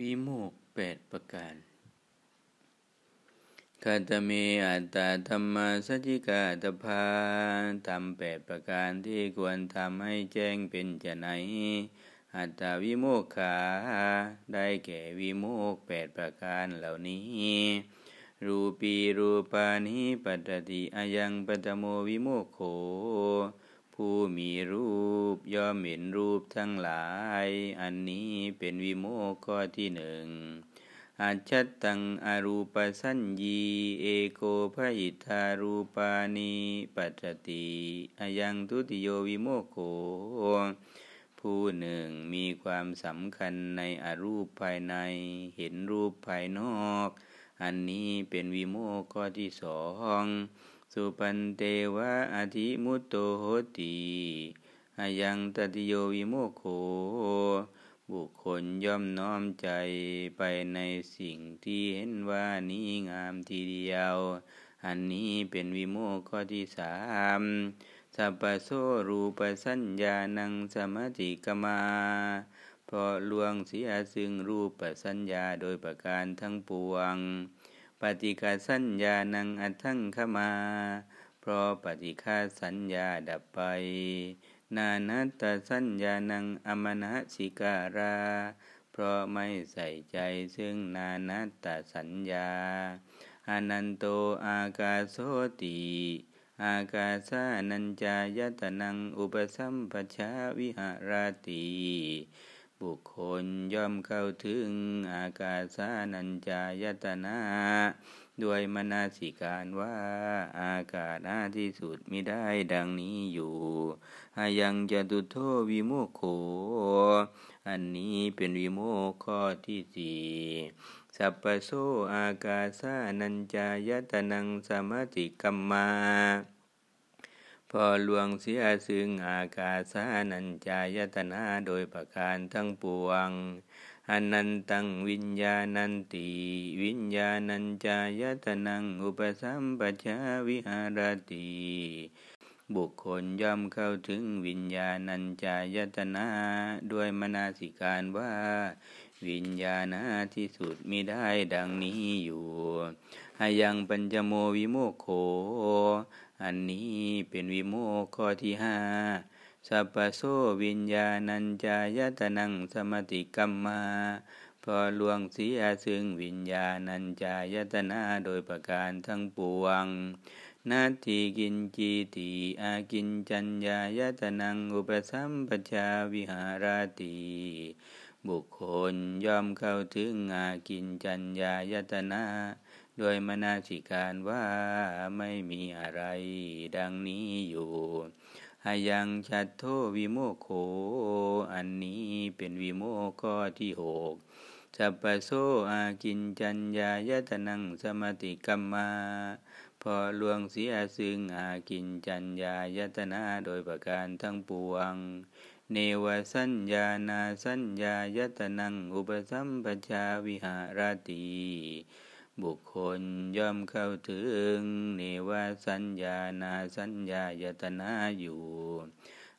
วิโมกแปดประการคาตเมอัตตาธรรมาสจิกาตภาทำแปดประการที่ควรทำให้แจ้งเป็นจะไหน อัตตาวิโมกขาได้แก่วิโมกแปดประการเหล่านี้ รูปีรูปานิปัตติอายังปัตโมวิโมกโข ผู้มีรูปย่อมเห็นรูปทั้งหลาย อันนี้เป็นวิโมกข้อที่หนึ่งอาชัตตังอรูปสัญญี เอโกภหิทารูปานิปัจติอายังทุติโยวิโมกโขผู้หนึ่งมีความสำคัญในอรูปภายใน เห็นรูปภายนอก อันนี้เป็นวิโมกข้อที่สอง สุปันเตวะอธิมุตโตโหติอายังตติโยวิโมโคบุคคลย่อมน้อมใจไปในสิ่งที่เห็นว่านี้งามทีเดียว อันนี้เป็นวิโมกข้อที่สามสัพพโสรูปสัญญานังสมาธิกมาเพราะลวงเสียซึ่งรูปสัญญาโดยประการทั้งปวง ปฏิกาสัญญานังอัทั้งขมา เพราะปฏิฆาสัญญาดับไป นานัตตสัญญานังอมนะสิการา เพราะไม่ใส่ใจซึ่งนานัตตสัญญาอนันโตอากาโสติอากาสานัญจายตนังอุปสัมปชาวิหารติ บุคคลย่อมเข้าถึงอากาสานัญจายตนะด้วยมนาสิการว่าอากาศหน้าที่สุดมิได้ดังนี้อยู่อายังจะตุโทวิโมโข อันนี้เป็นวิโมกข้อที่สี่สัพพโสอากาสานัญจายตนังสมาติกัมมา พอลวงเสียซึ่งอากาสานัญจายตนาโดยประการทั้งปวงอนันตังวิญญาณันติวิญญาณัญจายตนังอุปสัมปชาวิหารติบุคคลย่อมเข้าถึงวิญญาณัญจายตนาด้วยมนาสิการว่า วิญญาณที่สุดมิได้ดังนี้อยู่อายังปัญจโมวิโมโข อันนี้เป็นวิโมกข้อที่ห้าสัพโสวิญญาณัญจายตนังสมติกัมมาพอลวงเสียซึ่งวิญญาณัญจายตนาโดยประการทั้งปวง นาทีกินจีติอากินจัญญายตนังอุปสัมปชาวิหารติบุคคลย่อมเข้าถึงอากินจัญญายตนา โดยมนาสิการว่าไม่มีอะไรดังนี้อยู่อายังชัดโทวิโมโข อันนี้เป็นวิโมกข้อที่หกสัพพโสอากินจัญญายตนังสมติกัมมา พอลวงเสียซึ่งอากินจัญญายตนาโดยประการทั้งปวง เนวสัญญานาสัญญายตนังอุปสัมปชาวิหารติ บุคคลย่อมเข้าถึงเนวาสัญญานาสัญญายตนาอยู่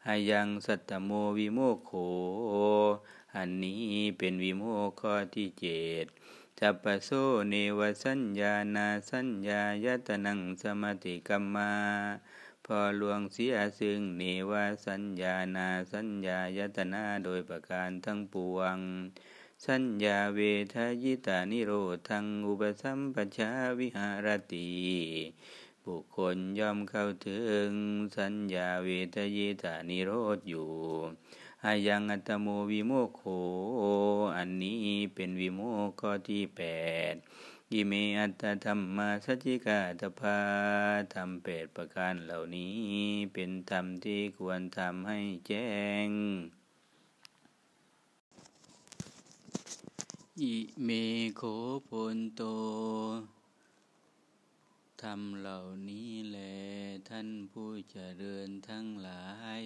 อายังสัตตโมวิโมโข อันนี้เป็นวิโมกข้อที่เจ็ดจัปโซเนวสัญญานาสัญญายตนังสมติกัมมา พอลวงเสียซึ่งเนวสัญญานาสัญญายตนาโดยประการทั้งปวง สัญญาเวทยิตานิโรธังอุปสัมปชาวิหารติบุคคลย่อมเข้าถึง สัญญาเวทยิตานิโรธอยู่อายังอัตโมวิโมโขอันนี้เป็นวิโมกข้อที่แปดยิเมอัตธรรมมาสัจิกาตภาทำแปดประการเหล่านี้ เป็นธรรมที่ควรทำให้แจ้ง อิเมโคพนโตทำเหล่านี้แลท่านผู้เจริญทั้งหลาย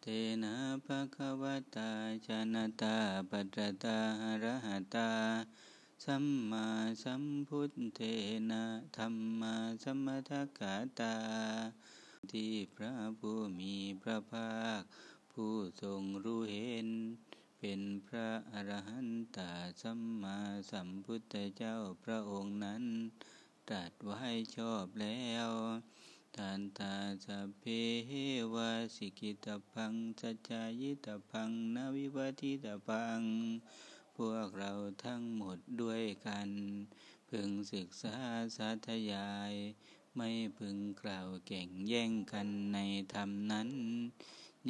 เตนะภะคะวตาชนะตาปัจจตาระหตา สัมมาสัมพุทเทนะธรรมาสัมมาทักาตา ที่พระผู้มีพระภาค ผู้ทรงรู้เห็น เป็นพระอรหันตสัมมาสัมพุทธเจ้าพระองค์นั้นตรัสไว้ชอบแล้วทานตาสเพวาสิกิตพังสัจจายิตพังนวิวัติตพัง พวกเราทั้งหมดด้วยกัน พึงศึกษาสาธยาย ไม่พึงกล่าวเก่งแย่งกันในธรรมนั้น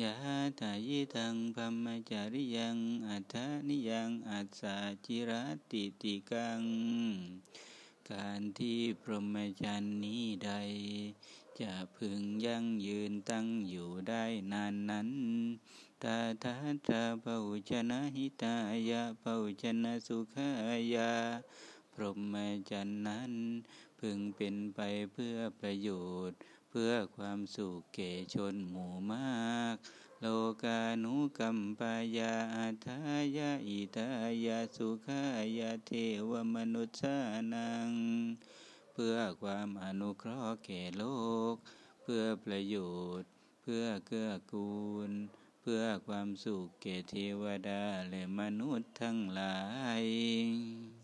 ยะตายิทังพัมมจาริยังอัฏฐานิยังอัสสาจิรติติกัง การที่พรหมจรรย์นี้ใด จะพึงยั่งยืนตั้งอยู่ได้นานนั้นตาทาตาเุชนะหิตายะเุชนะสุขายาพรหมจรรย์นั้น พึงเป็นไปเพื่อประโยชน์ พื่อความสุขแก่ชนหมู่มาก โลกานุกัมปายาอัทายาอิทายาสุขายาเทวมนุษย์นัง เพื่อความอนุเคราะห์แก่โลก เพื่อประโยชน์ เพื่อเกื้อกูล เพื่อความสุขแก่เทวดาและมนุษย์ทั้งหลาย